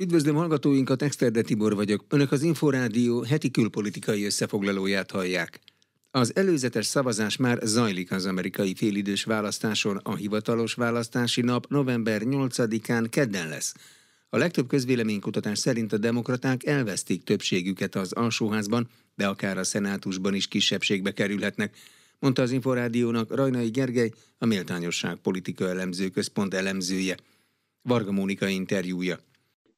Üdvözlöm hallgatóinkat, Exterde Tibor vagyok. Önök az Inforádió heti külpolitikai összefoglalóját hallják. Az előzetes szavazás már zajlik az amerikai félidős választáson, a hivatalos választási nap november 8-án kedden lesz. A legtöbb közvéleménykutatás szerint a demokraták elvesztik többségüket az alsóházban, de akár a szenátusban is kisebbségbe kerülhetnek, mondta az Inforádiónak Rajnai Gergely, a Méltányosság Politika Elemző Központ elemzője. Varga Mónika interjúja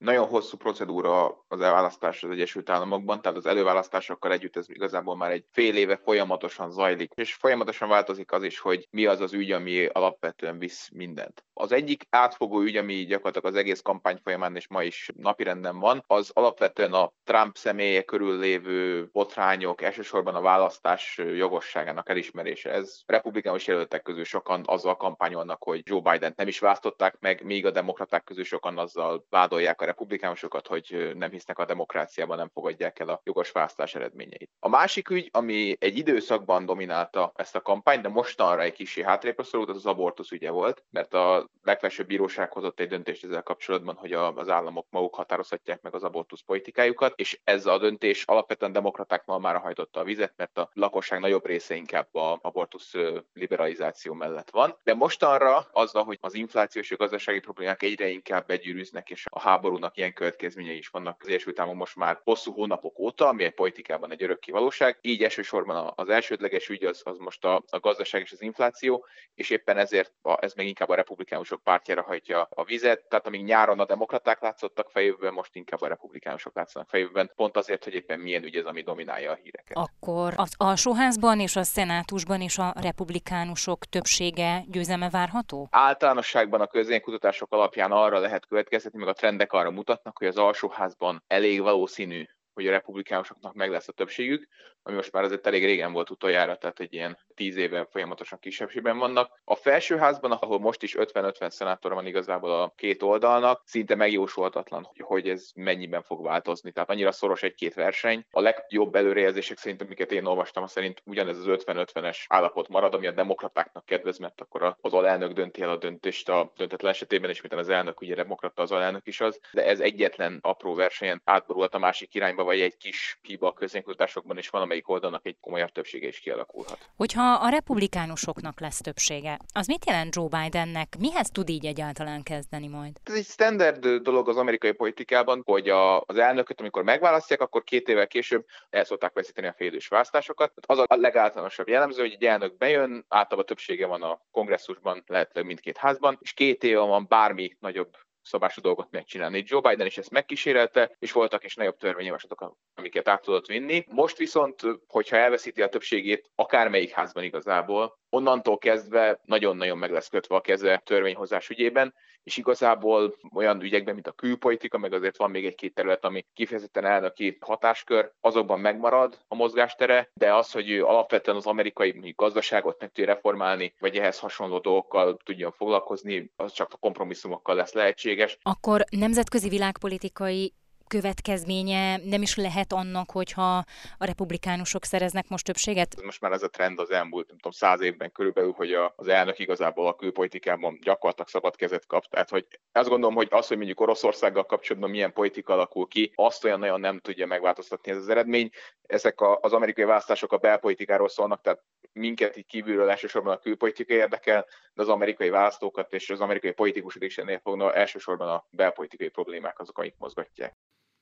nagyon hosszú procedúra az elválasztás az Egyesült Államokban, tehát az előválasztásokkal együtt ez igazából már egy fél éve folyamatosan zajlik, és folyamatosan változik az is, hogy mi az az ügy, ami alapvetően visz mindent. Az egyik átfogó ügy, ami gyakorlatilag az egész kampány folyamán és ma is napirenden van, az alapvetően a Trump személye körül lévő botrányok, elsősorban a választás jogosságának elismerése. Ez republikánus jelöltek közül sokan azzal kampányolnak, hogy Joe Biden nem is választották meg, míg a demokraták közül sokan azzal vádolják a republikánusokat, hogy nem hisznek a demokráciában, nem fogadják el a jogos választás eredményeit. A másik ügy, ami egy időszakban dominálta ezt a kampányt, de mostanra egy kicsi hátrépre szorult, az az abortusz ügye volt, mert a legfelsőbb bíróság hozott egy döntést ezzel kapcsolatban, hogy az államok maguk határozhatják meg az abortusz politikájukat, és ez a döntés alapvetően demokratáknál már hajtotta a vizet, mert a lakosság nagyobb része inkább a abortusz liberalizáció mellett van. De mostanra azzal, hogy az inflációs és a gazdasági problémák egyre inkább begyűrűznek, és a háború háborúnak ilyen következményei is vannak az Egyesült Államok most már hosszú hónapok óta, ami egy politikában egy örökké valóság. Így elsősorban az elsődleges ügy az, az most a, a gazdaság és az infláció, és éppen ezért a, ez még inkább a republikánusok pártjára hajtja a vizet. Tehát amíg nyáron a demokraták látszottak fejében, most inkább a republikánusok látszanak fejében, pont azért, hogy éppen milyen ügy ez, ami dominálja a híreket. Akkor az alsóházban és a szenátusban is a republikánusok többsége győzelme várható? Általánosságban a közénykutatások alapján arra lehet következtetni, meg a trendek arra mutatnak, hogy az alsóházban elég valószínű, hogy a republikánusoknak meg lesz a többségük, ami most már azért elég régen volt utoljára, tehát egy ilyen tíz éve folyamatosan kisebbségben vannak. A felsőházban, ahol most is 50-50 szenátor van igazából a két oldalnak, szinte megjósolhatatlan, hogy ez mennyiben fog változni. Tehát annyira szoros egy-két verseny. A legjobb előrejelzések szerint, amiket én olvastam, szerint ugyanez az 50-50-es állapot marad, ami a demokratáknak kedvez, mert akkor az alelnök dönti el a döntést a döntetlen esetében, és mint az elnök ugye demokrata, az alelnök is az. De ez egyetlen apró versenyen átborult a másik irányba, vagy egy kis hiba a közönkutatásokban is van, amelyik oldalnak egy komolyabb többsége is kialakulhat. Hogyha a republikánusoknak lesz többsége, az mit jelent Joe Bidennek? Mihez tud így egyáltalán kezdeni majd? Ez egy standard dolog az amerikai politikában, hogy a, az elnököt, amikor megválasztják, akkor két évvel később el szokták veszíteni a félidős választásokat. Az a legáltalánosabb jellemző, hogy egy elnök bejön, általában többsége van a kongresszusban, lehetőleg mindkét házban, és két éve van bármi nagyobb szabású dolgot megcsinálni. Joe Biden is ezt megkísérelte, és voltak is nagyobb törvényjavaslatok, amiket át tudott vinni. Most viszont, hogyha elveszíti a többségét akármelyik házban igazából, onnantól kezdve nagyon-nagyon meg lesz kötve a keze törvényhozás ügyében, és igazából olyan ügyekben, mint a külpolitika, meg azért van még egy-két terület, ami kifejezetten elnöki hatáskör, azokban megmarad a mozgástere, de az, hogy ő alapvetően az amerikai gazdaságot meg tudja reformálni, vagy ehhez hasonló dolgokkal tudjon foglalkozni, az csak a kompromisszumokkal lesz lehetséges. Akkor nemzetközi világpolitikai következménye nem is lehet annak, hogyha a republikánusok szereznek most többséget? Most már ez a trend az elmúlt, nem tudom, száz évben körülbelül, hogy az elnök igazából a külpolitikában gyakorlatilag szabad kezet kap. Tehát, hogy azt gondolom, hogy az, hogy mondjuk Oroszországgal kapcsolatban milyen politika alakul ki, azt olyan nagyon nem tudja megváltoztatni ez az eredmény. Ezek a, az amerikai választások a belpolitikáról szólnak, tehát minket így kívülről elsősorban a külpolitika érdekel, de az amerikai választókat és az amerikai politikusok is ennél fognak elsősorban a belpolitikai problémák azok, amik mozgatják.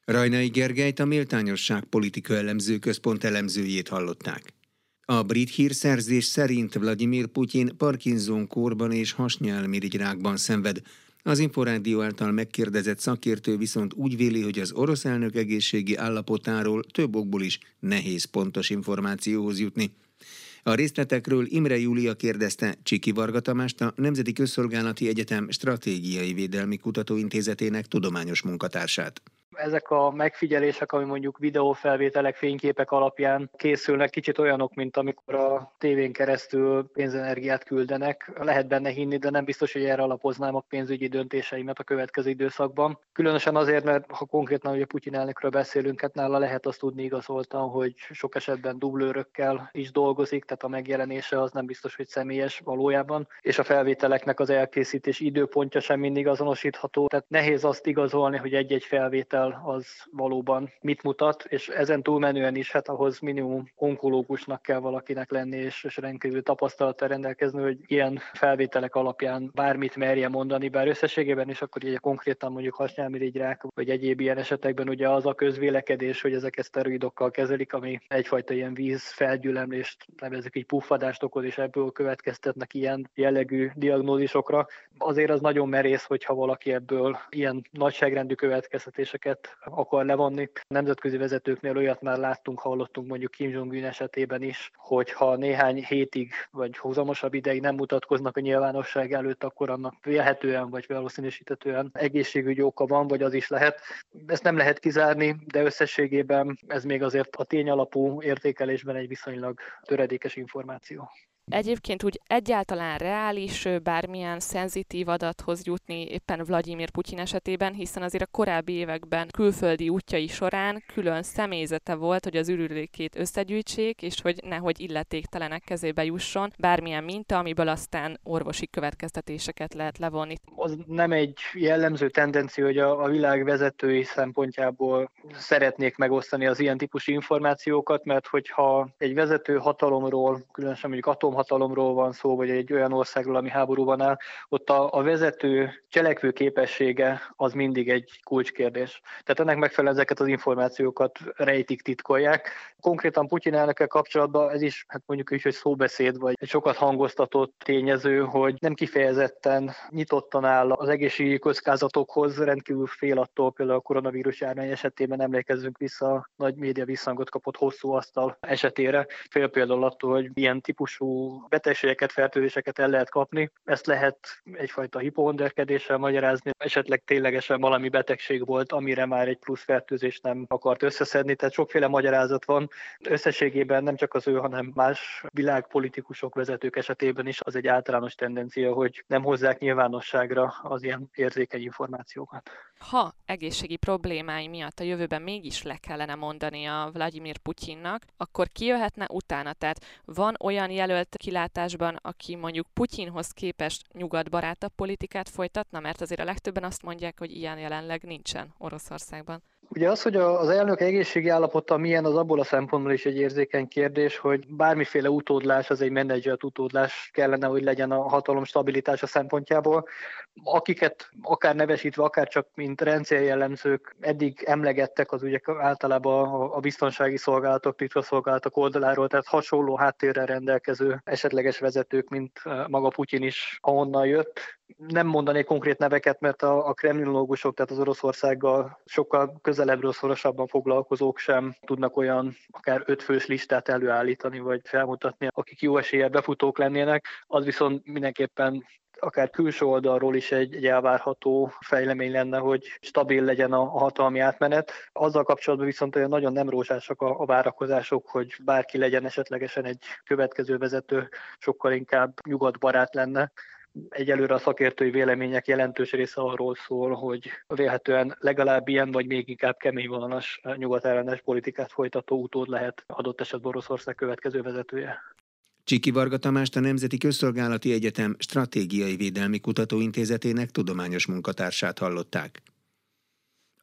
Rajnai Gergelyt a Méltányosság Politika Elemző Központ elemzőjét hallották. A brit hírszerzés szerint Vladimir Putyin Parkinson kórban és hasnyálmirigyrákban szenved. Az Inforádió által megkérdezett szakértő viszont úgy véli, hogy az orosz elnök egészségi állapotáról több okból is nehéz pontos információhoz jutni. A részletekről Imre Júlia kérdezte Csiki Varga Tamást, a Nemzeti Közszolgálati Egyetem Stratégiai Védelmi Kutatóintézetének tudományos munkatársát. Ezek a megfigyelések, ami mondjuk videófelvételek, fényképek alapján készülnek, kicsit olyanok, mint amikor a tévén keresztül pénzenergiát küldenek. Lehet benne hinni, de nem biztos, hogy erre alapoznám a pénzügyi döntéseimet a következő időszakban. Különösen azért, mert ha konkrétan ugye Putyin elnökről beszélünk, hát nála lehet azt tudni igazoltan, hogy sok esetben dublőrökkel is dolgozik, tehát a megjelenése az nem biztos, hogy személyes valójában, és a felvételeknek az elkészítés időpontja sem mindig azonosítható, tehát nehéz azt igazolni, hogy egy-egy felvétel az valóban mit mutat, és ezen túlmenően is, hát ahhoz minimum onkológusnak kell valakinek lenni, és, és rendkívül tapasztalattal rendelkezni, hogy ilyen felvételek alapján bármit merje mondani, bár összességében is akkor ugye konkrétan mondjuk hasnyálmirigyrák, vagy egyéb ilyen esetekben ugye az a közvélekedés, hogy ezeket szteroidokkal kezelik, ami egyfajta ilyen víz felgyülemlést, nevezzük így puffadást okoz, és ebből következtetnek ilyen jellegű diagnózisokra. Azért az nagyon merész, hogyha valaki ebből ilyen nagyságrendű következtetéseket akar levonni. Nemzetközi vezetőknél olyat már láttunk, hallottunk mondjuk Kim Jong-un esetében is, hogyha néhány hétig vagy húzamosabb ideig nem mutatkoznak a nyilvánosság előtt, akkor annak vélhetően vagy valószínűsítetően egészségügyi oka van, vagy az is lehet. Ezt nem lehet kizárni, de összességében ez még azért a tényalapú értékelésben egy viszonylag töredékes információ. Egyébként úgy egyáltalán reális bármilyen szenzitív adathoz jutni éppen Vladimir Putyin esetében, hiszen azért a korábbi években külföldi útjai során külön személyzete volt, hogy az ürülékét összegyűjtsék, és hogy nehogy illetéktelenek kezébe jusson bármilyen minta, amiből aztán orvosi következtetéseket lehet levonni. Az nem egy jellemző tendencia, hogy a, a világ vezetői szempontjából szeretnék megosztani az ilyen típusú információkat, mert hogyha egy vezető hatalomról, különösen mondjuk atom hatalomról van szó, vagy egy olyan országról, ami háborúban áll, ott a, a vezető cselekvő képessége az mindig egy kulcskérdés. Tehát ennek megfelelően ezeket az információkat rejtik, titkolják. Konkrétan Putyin elnökkel kapcsolatban ez is, hát mondjuk is, hogy szóbeszéd, vagy egy sokat hangoztatott tényező, hogy nem kifejezetten nyitottan áll az egészségügyi kockázatokhoz, rendkívül fél attól, például a koronavírus járvány esetében emlékezzünk vissza, nagy média visszhangot kapott hosszú asztal esetére. Fél például attól, hogy ilyen típusú betegségeket, fertőzéseket el lehet kapni. Ezt lehet egyfajta hipohonderkedéssel magyarázni, esetleg ténylegesen valami betegség volt, amire már egy plusz fertőzés nem akart összeszedni, tehát sokféle magyarázat van. Összességében nem csak az ő, hanem más világpolitikusok, vezetők esetében is az egy általános tendencia, hogy nem hozzák nyilvánosságra az ilyen érzékeny információkat. Ha egészségi problémái miatt a jövőben mégis le kellene mondani a Vladimir Putyinnak, akkor ki jöhetne utána? Tehát van olyan jelölt kilátásban, aki mondjuk Putyinhoz képest nyugatbarátabb politikát folytatna, mert azért a legtöbben azt mondják, hogy ilyen jelenleg nincsen Oroszországban. Ugye az, hogy az elnök egészségi állapota milyen, az abból a szempontból is egy érzékeny kérdés, hogy bármiféle utódlás, az egy menedzselt utódlás kellene, hogy legyen a hatalom stabilitása szempontjából. Akiket akár nevesítve, akár csak mint rendszerjellemzők eddig emlegettek, az ugye általában a biztonsági szolgálatok, titkosszolgálatok oldaláról, tehát hasonló háttérrel rendelkező esetleges vezetők, mint maga Putyin is ahonnan jött. Nem mondanék konkrét neveket, mert a, a kremlinológusok, tehát az Oroszországgal sokkal közel közelebbről szorosabban foglalkozók sem tudnak olyan akár ötfős listát előállítani, vagy felmutatni, akik jó eséllyel befutók lennének, az viszont mindenképpen akár külső oldalról is egy, egy elvárható fejlemény lenne, hogy stabil legyen a, a hatalmi átmenet. Azzal kapcsolatban viszont olyan nagyon nem rózsásak a, a várakozások, hogy bárki legyen esetlegesen egy következő vezető, sokkal inkább nyugatbarát lenne Egyelőre a szakértői vélemények jelentős része arról szól, hogy vélhetően legalább ilyen, vagy még inkább kemény vonalas nyugatellenes politikát folytató utód lehet adott esetben Oroszország következő vezetője. Csiki Varga Tamást a Nemzeti Közszolgálati Egyetem Stratégiai Védelmi Kutatóintézetének tudományos munkatársát hallották.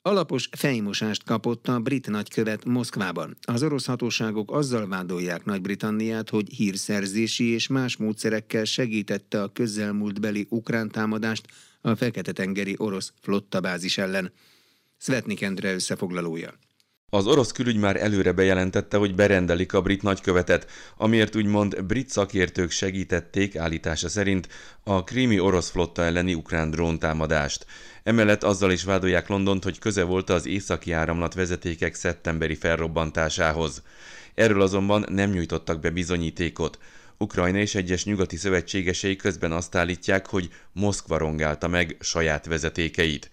Alapos fejmosást kapott a brit nagykövet Moszkvában. Az orosz hatóságok azzal vádolják Nagy-Britanniát, hogy hírszerzési és más módszerekkel segítette a közelmúltbeli ukrán támadást a Fekete-tengeri orosz flottabázis ellen. Svetnik Endre összefoglalója. Az orosz külügy már előre bejelentette, hogy berendelik a brit nagykövetet, amiért úgymond brit szakértők segítették állítása szerint a krími orosz flotta elleni ukrán dróntámadást. Emellett azzal is vádolják Londont, hogy köze volt az északi áramlat vezetékek szeptemberi felrobbantásához. Erről azonban nem nyújtottak be bizonyítékot. Ukrajna és egyes nyugati szövetségesei közben azt állítják, hogy Moszkva rongálta meg saját vezetékeit.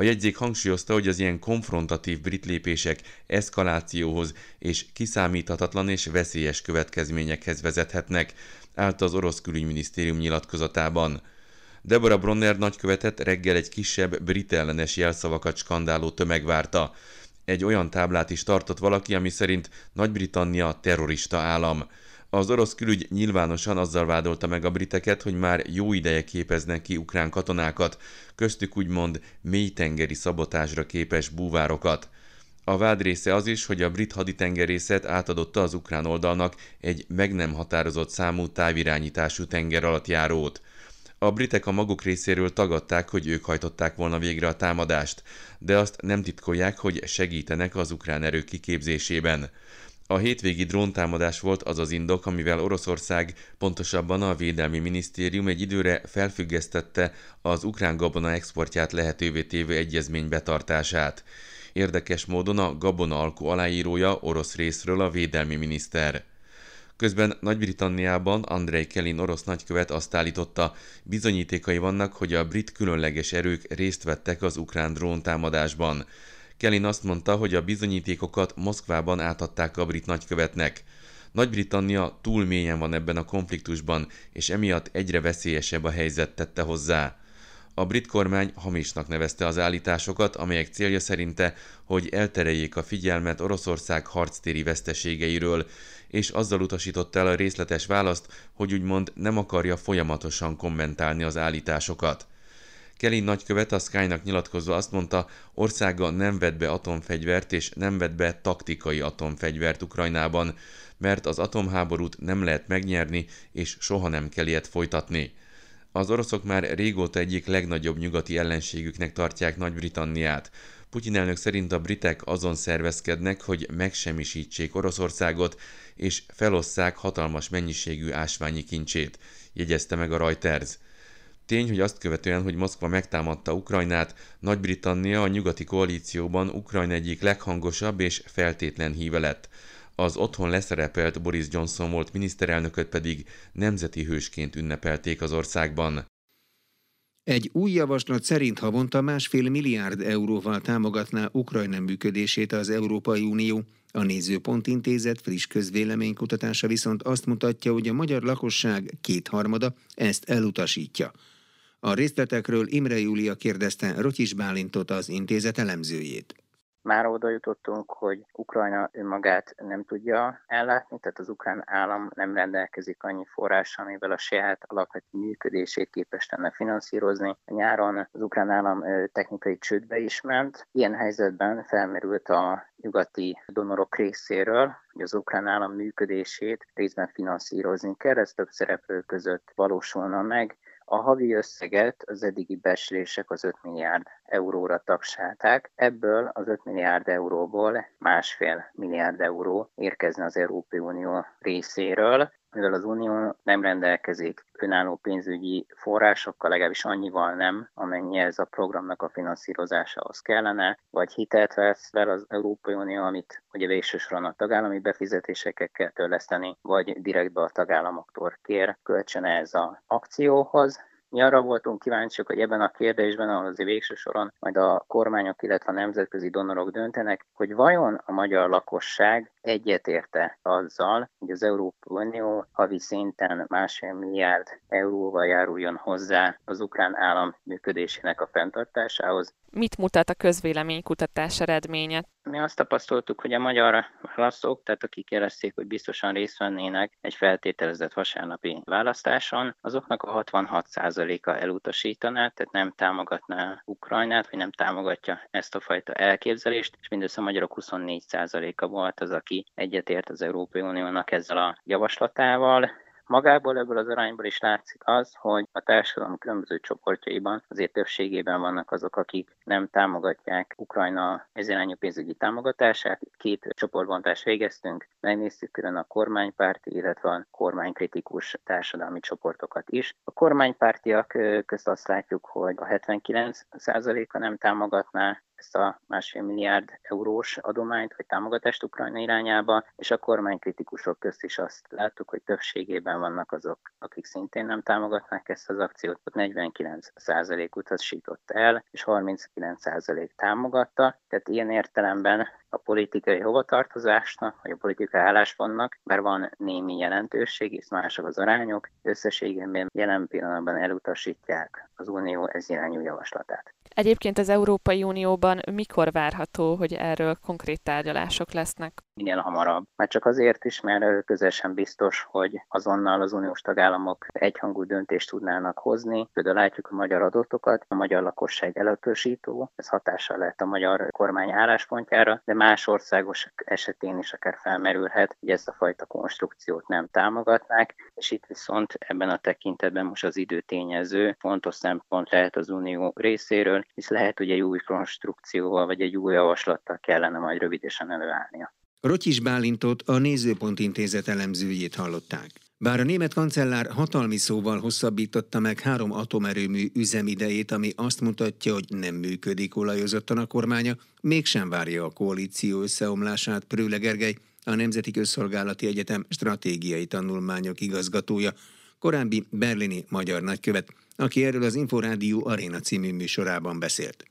A jegyzék hangsúlyozta, hogy az ilyen konfrontatív brit lépések eszkalációhoz és kiszámíthatatlan és veszélyes következményekhez vezethetnek, állt az orosz külügyminisztérium nyilatkozatában. Deborah Bronner nagykövetet reggel egy kisebb brit ellenes jelszavakat skandáló tömeg várta. Egy olyan táblát is tartott valaki, ami szerint Nagy-Britannia terrorista állam. Az orosz külügy nyilvánosan azzal vádolta meg a briteket, hogy már jó ideje képeznek ki ukrán katonákat, köztük úgymond mélytengeri szabotásra képes búvárokat. A vád része az is, hogy a brit haditengerészet átadotta az ukrán oldalnak egy meg nem határozott számú távirányítású tengeralattjárót. A britek a maguk részéről tagadták, hogy ők hajtották volna végre a támadást, de azt nem titkolják, hogy segítenek az ukrán erők kiképzésében. A hétvégi dróntámadás volt az az indok, amivel Oroszország, pontosabban a Védelmi Minisztérium egy időre felfüggesztette az ukrán gabona exportját lehetővé tévő egyezmény betartását. Érdekes módon a gabona alkú aláírója orosz részről a védelmi miniszter. Közben Nagy-Britanniában Andrei Kelin orosz nagykövet azt állította, bizonyítékai vannak, hogy a brit különleges erők részt vettek az ukrán dróntámadásban. Kelin azt mondta, hogy a bizonyítékokat Moszkvában átadták a brit nagykövetnek. Nagy-Britannia túl mélyen van ebben a konfliktusban, és emiatt egyre veszélyesebb a helyzet tette hozzá. A brit kormány hamisnak nevezte az állításokat, amelyek célja szerinte, hogy eltereljék a figyelmet Oroszország harctéri veszteségeiről, és azzal utasította el a részletes választ, hogy úgymond nem akarja folyamatosan kommentálni az állításokat. Kelly nagykövet a Sky-nak nyilatkozva azt mondta, országa nem vett be atomfegyvert és nem vett be taktikai atomfegyvert Ukrajnában, mert az atomháborút nem lehet megnyerni, és soha nem kell ilyet folytatni. Az oroszok már régóta egyik legnagyobb nyugati ellenségüknek tartják Nagy-Britanniát. Putyin elnök szerint a britek azon szervezkednek, hogy megsemmisítsék Oroszországot, és felosszák hatalmas mennyiségű ásványi kincsét, jegyezte meg a Reuters. Tény, hogy azt követően, hogy Moszkva megtámadta Ukrajnát, Nagy-Britannia a nyugati koalícióban Ukrajna egyik leghangosabb és feltétlen híve lett. Az otthon leszerepelt Boris Johnson volt miniszterelnököt pedig nemzeti hősként ünnepelték az országban. Egy új javaslat szerint havonta másfél milliárd euróval támogatná Ukrajna működését az Európai Unió. A Nézőpont Intézet friss közvéleménykutatása viszont azt mutatja, hogy a magyar lakosság kétharmada ezt elutasítja. A részletekről Imre Júlia kérdezte Rotyis Bálintot az intézet elemzőjét. Már oda jutottunk, hogy Ukrajna önmagát nem tudja ellátni, tehát az ukrán állam nem rendelkezik annyi forrással, amivel a saját alapvető működését képes lenne finanszírozni. Nyáron az ukrán állam technikai csődbe is ment. Ilyen helyzetben felmerült a nyugati donorok részéről, hogy az ukrán állam működését részben finanszírozni kell, ez több szereplő között valósulna meg. A havi összeget az eddigi becslések az 5 milliárd euróra tagsálták. Ebből az 5 milliárd euróból másfél milliárd euró érkezne az Európai Unió részéről, mivel az Unió nem rendelkezik önálló pénzügyi forrásokkal, legalábbis annyival nem, amennyi ez a programnak a finanszírozásához kellene, vagy hitelt vesz fel az Európai Unió, amit ugye végsősoron a tagállami befizetéseket kell törleszteni, vagy direktbe a tagállamoktól kér kölcsön ez az akcióhoz. Mi arra voltunk kíváncsiak, hogy ebben a kérdésben, ahol azért végső soron majd a kormányok, illetve a nemzetközi donorok döntenek, hogy vajon a magyar lakosság egyetérte azzal, hogy az Európai Unió havi szinten másfél milliárd euróval járuljon hozzá az ukrán állam működésének a fenntartásához. Mit mutat a közvéleménykutatás eredménye? Mi azt tapasztaltuk, hogy a magyar választók, tehát akik jelezték, hogy biztosan részt vennének egy feltételezett vasárnapi választáson, azoknak a 66%-a elutasítaná, tehát nem támogatná Ukrajnát, vagy nem támogatja ezt a fajta elképzelést, és mindössze a magyarok 24%-a volt az, aki egyetért az Európai Uniónak ezzel a javaslatával. Magából ebből az arányból is látszik az, hogy a társadalom különböző csoportjaiban azért többségében vannak azok, akik nem támogatják Ukrajna ezirányú pénzügyi támogatását. Két csoportbontást végeztünk, megnéztük külön a kormánypárti, illetve a kormánykritikus társadalmi csoportokat is. A kormánypártiak közt azt látjuk, hogy a 79%-a nem támogatná ezt a másfél milliárd eurós adományt vagy támogatást Ukrajna irányába, és a kormánykritikusok közt is azt láttuk, hogy többségében vannak azok, akik szintén nem támogatnak ezt az akciót, 49% utasított el, és 39% támogatta, tehát ilyen értelemben a politikai hovatartozásnak, vagy a politikai álláspontnak, bár van némi jelentőség, és mások az arányok, összességében jelen pillanatban elutasítják az Unió ez irányú javaslatát. Egyébként az Európai Unióban mikor várható, hogy erről konkrét tárgyalások lesznek? Minél hamarabb. Már csak azért is, mert közösen biztos, hogy azonnal az uniós tagállamok egyhangú döntést tudnának hozni. Például látjuk a magyar adatokat, a magyar lakosság elutasító, ez hatással lehet a magyar kormány álláspontjára, de más országos esetén is akár felmerülhet, hogy ezt a fajta konstrukciót nem támogatnák, és itt viszont ebben a tekintetben most az időtényező fontos szempont lehet az unió részéről, hisz lehet, hogy egy új konstrukcióval vagy egy új javaslattal kellene majd rövidesen előállnia. Rotyis Bálintot a Nézőpont Intézet elemzőjét hallották. Bár a német kancellár hatalmi szóval hosszabbította meg három atomerőmű üzemidejét, ami azt mutatja, hogy nem működik olajozottan a kormánya, mégsem várja a koalíció összeomlását Prőle Gergely, a Nemzeti Közszolgálati Egyetem stratégiai tanulmányok igazgatója, korábbi berlini magyar nagykövet, aki erről az Inforádió Aréna című műsorában beszélt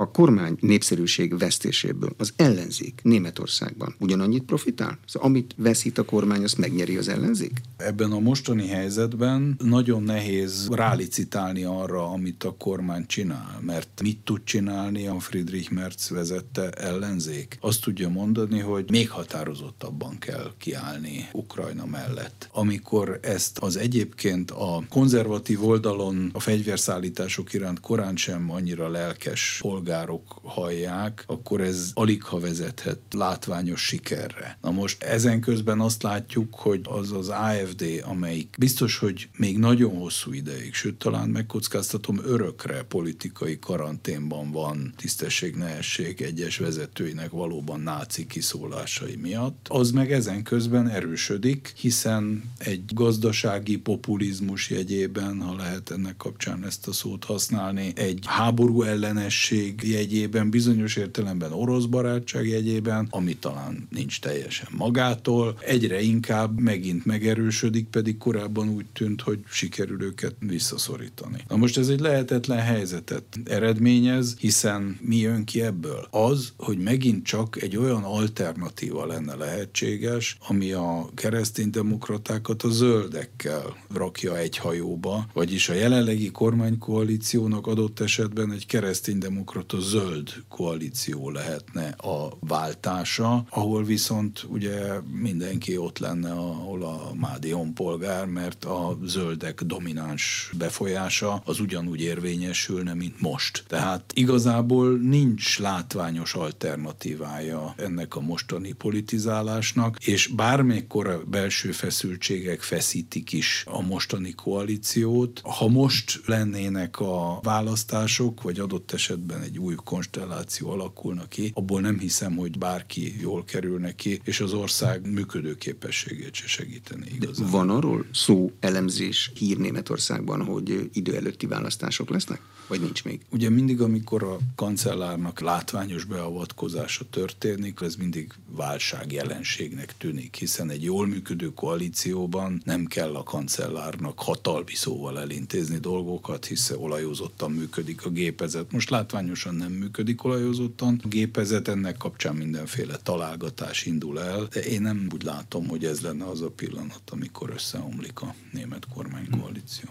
a kormány népszerűség vesztéséből az ellenzék Németországban ugyanannyit profitál? Szóval amit veszít a kormány, azt megnyeri az ellenzék? Ebben a mostani helyzetben nagyon nehéz rálicitálni arra, amit a kormány csinál, mert mit tud csinálni a Friedrich Merz vezette ellenzék? Azt tudja mondani, hogy még határozottabban kell kiállni Ukrajna mellett. Amikor ezt az egyébként a konzervatív oldalon a fegyverszállítások iránt korán sem annyira lelkes polgár polgárok hallják, akkor ez alig ha vezethet látványos sikerre. Na most ezen közben azt látjuk, hogy az az AFD, amelyik biztos, hogy még nagyon hosszú ideig, sőt talán megkockáztatom örökre politikai karanténban van tisztesség, nehesség egyes vezetőinek valóban náci kiszólásai miatt, az meg ezen közben erősödik, hiszen egy gazdasági populizmus jegyében, ha lehet ennek kapcsán ezt a szót használni, egy háború ellenesség jegyében, bizonyos értelemben orosz barátság jegyében, ami talán nincs teljesen magától, egyre inkább megint megerősödik, pedig korábban úgy tűnt, hogy sikerül őket visszaszorítani. Na most ez egy lehetetlen helyzetet eredményez, hiszen mi jön ki ebből? Az, hogy megint csak egy olyan alternatíva lenne lehetséges, ami a kereszténydemokratákat a zöldekkel rakja egy hajóba, vagyis a jelenlegi kormánykoalíciónak adott esetben egy kereszténydemokrata a zöld koalíció lehetne a váltása, ahol viszont ugye mindenki ott lenne, ahol a Mádi honpolgár, mert a zöldek domináns befolyása az ugyanúgy érvényesülne, mint most. Tehát igazából nincs látványos alternatívája ennek a mostani politizálásnak, és bármikor belső feszültségek feszítik is a mostani koalíciót, ha most lennének a választások, vagy adott esetben egy új konstelláció alakulna ki, abból nem hiszem, hogy bárki jól kerülne ki, és az ország működőképességét se segíteni igazán. De van arról szó, elemzés, hír Németországban, hogy idő előtti választások lesznek? Vagy nincs még? Ugye mindig, amikor a kancellárnak látványos beavatkozása történik, ez mindig válság jelenségnek tűnik, hiszen egy jól működő koalícióban nem kell a kancellárnak hatalmi szóval elintézni dolgokat, hiszen olajozottan működik a gépezet. Most látványosan pontosan nem működik olajozottan. A gépezet ennek kapcsán mindenféle találgatás indul el, de én nem úgy látom, hogy ez lenne az a pillanat, amikor összeomlik a német kormánykoalíció.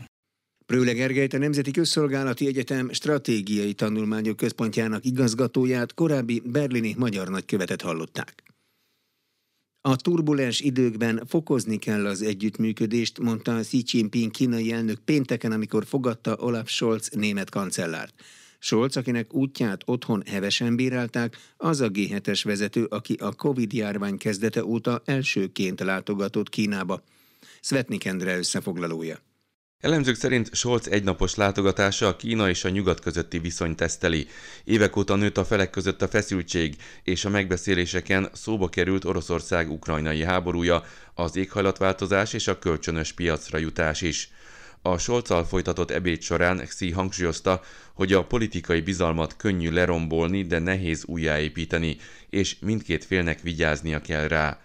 Prőle Gergelyt a Nemzeti Közszolgálati Egyetem Stratégiai Tanulmányok Központjának igazgatóját, korábbi berlini magyar nagykövetet hallották. A turbulens időkben fokozni kell az együttműködést, mondta Xi Jinping kínai elnök pénteken, amikor fogadta Olaf Scholz német kancellárt. Scholz, akinek útját otthon hevesen bírálták, az a G7-es vezető, aki a Covid-járvány kezdete óta elsőként látogatott Kínába. Svetnik Endre összefoglalója. Elemzők szerint Scholz egynapos látogatása a Kína és a nyugat közötti viszonyt teszteli. Évek óta nőtt a felek között a feszültség, és a megbeszéléseken szóba került Oroszország ukrajnai háborúja, az éghajlatváltozás és a kölcsönös piacra jutás is. A Solccal folytatott ebéd során Xi hangsúlyozta, hogy a politikai bizalmat könnyű lerombolni, de nehéz újjáépíteni, és mindkét félnek vigyáznia kell rá.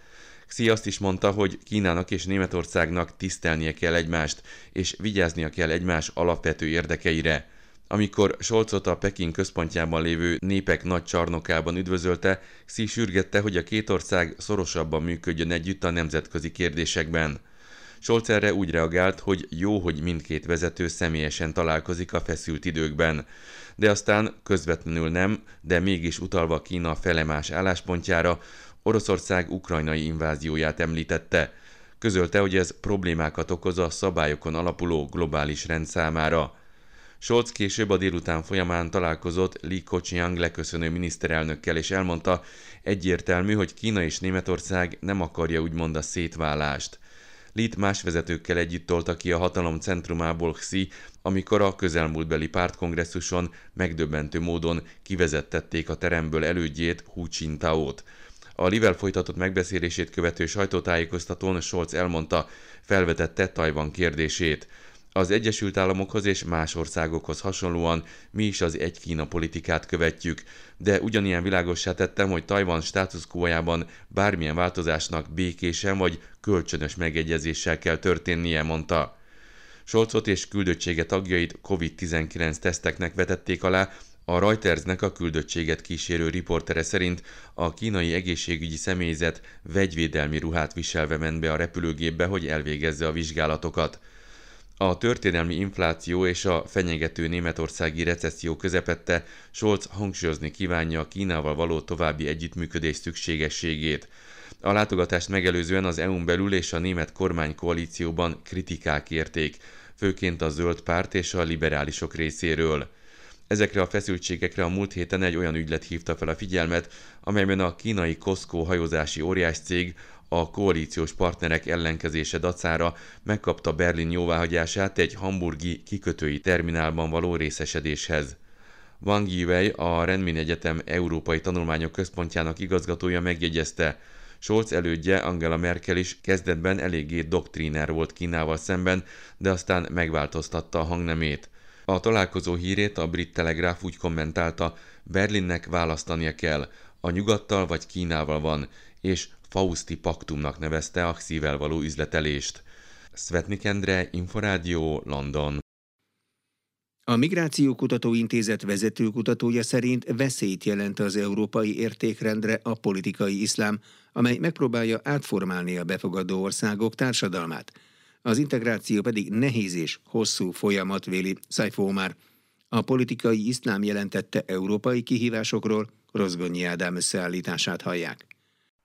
Xi azt is mondta, hogy Kínának és Németországnak tisztelnie kell egymást, és vigyáznia kell egymás alapvető érdekeire. Amikor Scholzot a Peking központjában lévő népek nagy csarnokában üdvözölte, Xi sürgette, hogy a két ország szorosabban működjön együtt a nemzetközi kérdésekben. Scholz erre úgy reagált, hogy jó, hogy mindkét vezető személyesen találkozik a feszült időkben. De aztán közvetlenül nem, de mégis utalva Kína felemás álláspontjára, Oroszország ukrajnai invázióját említette. Közölte, hogy ez problémákat okoz a szabályokon alapuló globális rend számára. Scholz később a délután folyamán találkozott Li Keqiang leköszönő miniszterelnökkel, és elmondta, egyértelmű, hogy Kína és Németország nem akarja úgymond a szétválást. Lit más vezetőkkel együtt tolta ki a hatalom centrumából Xi, amikor a közelmúltbeli pártkongresszuson megdöbbentő módon kivezettették a teremből elődjét Hu Jintao-t. A Livel folytatott megbeszélését követő sajtótájékoztatón Scholz elmondta, felvetette Tajvan kérdését. Az Egyesült Államokhoz és más országokhoz hasonlóan mi is az egy Kína politikát követjük, de ugyanilyen világossá tettem, hogy Tajvan státuszkójában bármilyen változásnak békésen vagy kölcsönös megegyezéssel kell történnie, mondta. Solcot és küldöttsége tagjait COVID-19 teszteknek vetették alá, a Reutersnek a küldöttséget kísérő riportere szerint a kínai egészségügyi személyzet vegyvédelmi ruhát viselve ment be a repülőgépbe, hogy elvégezze a vizsgálatokat. A történelmi infláció és a fenyegető németországi recesszió közepette Scholz hangsúlyozni kívánja a Kínával való további együttműködés szükségességét. A látogatást megelőzően az EU-n belül és a német kormánykoalícióban kritikák érték, főként a zöld párt és a liberálisok részéről. Ezekre a feszültségekre a múlt héten egy olyan ügylet hívta fel a figyelmet, amelyben a kínai Costco hajózási óriás cég a koalíciós partnerek ellenkezése dacára megkapta Berlin jóváhagyását egy hamburgi kikötői terminálban való részesedéshez. Wang Yiwei, a Renmin Egyetem Európai Tanulmányok Központjának igazgatója megjegyezte, Scholz elődje Angela Merkel is kezdetben eléggé doktriner volt Kínával szemben, de aztán megváltoztatta a hangnemét. A találkozó hírét a brit telegráf úgy kommentálta, Berlinnek választania kell, a nyugattal vagy Kínával van, és Fausti paktumnak nevezte a Xivel való üzletelést. Svetnik Endre, Inforádió, London. A Migrációkutató Intézet vezetőkutatója szerint veszélyt jelent az európai értékrendre a politikai iszlám, amely megpróbálja átformálni a befogadó országok társadalmát. Az integráció pedig nehéz és hosszú folyamat véli Saifó Omar. A politikai iszlám jelentette európai kihívásokról, Rozgonyi Ádám összeállítását hallják.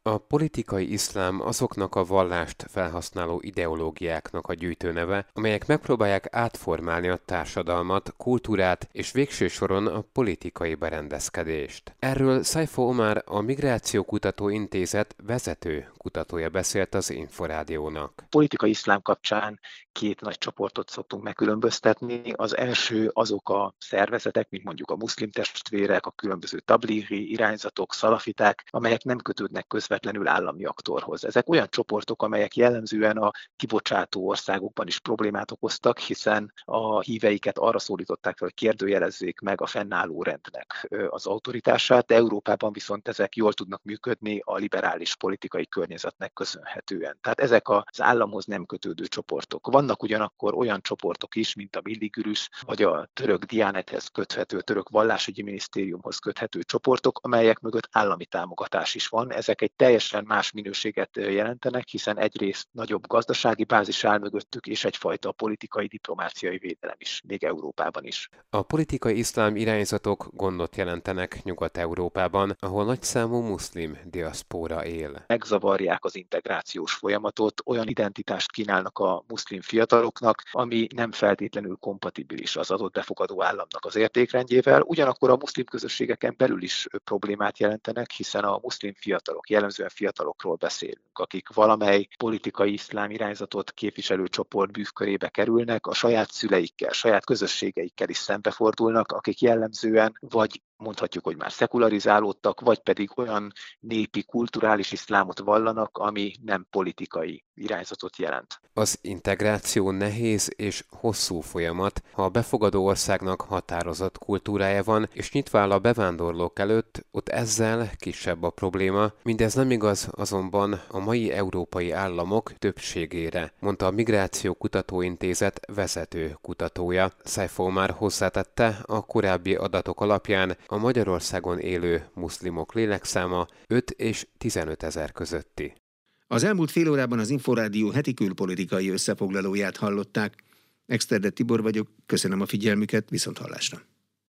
A politikai iszlám azoknak a vallást felhasználó ideológiáknak a gyűjtőneve, amelyek megpróbálják átformálni a társadalmat, kultúrát és végső soron a politikai berendezkedést. Erről Saifo Omar, a Migrációkutató Intézet vezető kutatója beszélt az Inforádiónak. Politikai iszlám kapcsán két nagy csoportot szoktunk megkülönböztetni. Az első azok a szervezetek, mint mondjuk a muszlim testvérek, a különböző tablíri irányzatok, szalafiták, amelyek nem kötődnek közvetlenül állami aktorhoz. Ezek olyan csoportok, amelyek jellemzően a kibocsátó országokban is problémát okoztak, hiszen a híveiket arra szólították fel, hogy kérdőjelezzék meg a fennálló rendnek az autoritását, de Európában viszont ezek jól tudnak működni a liberális politikai környezetnek köszönhetően. Tehát ezek az államhoz nem kötődő csoportok. Vannak ugyanakkor olyan csoportok is, mint a Milligürüs, vagy a török Diánethez köthető, török vallásügyi minisztériumhoz köthető csoportok, amelyek mögött állami támogatás is van. Ezek egy teljesen más minőséget jelentenek, hiszen egyrészt nagyobb gazdasági bázis áll mögöttük, és egyfajta politikai diplomáciai védelem is, még Európában is. A politikai iszlám irányzatok gondot jelentenek Nyugat-Európában, ahol nagyszámú muszlim diaszpóra él. Megzavarják az integrációs folyamatot, olyan identitást kínálnak a muszlim fiataloknak, ami nem feltétlenül kompatibilis az adott befogadó államnak az értékrendjével. Ugyanakkor a muszlim közösségeken belül is problémát jelentenek, hiszen a muszlim fiatalok, jellemzően fiatalokról beszélünk, akik valamely politikai iszlám irányzatot képviselő csoport bűvkörébe kerülnek, a saját szüleikkel, saját közösségeikkel is szembefordulnak, akik jellemzően vagy mondhatjuk, hogy már szekularizálódtak, vagy pedig olyan népi, kulturális iszlámot vallanak, ami nem politikai irányzatot jelent. Az integráció nehéz és hosszú folyamat, ha a befogadó országnak határozott kultúrája van, és nyitva áll a bevándorlók előtt, ott ezzel kisebb a probléma. Mindez nem igaz azonban a mai európai államok többségére, mondta a Migráció Kutatóintézet vezető kutatója. Saifo már hozzátette, a korábbi adatok alapján a Magyarországon élő muszlimok lélekszáma 5 és 15 ezer közötti. Az elmúlt fél órában az Inforádió heti külpolitikai összefoglalóját hallották. Exterde Tibor vagyok, köszönöm a figyelmüket, viszont hallásra.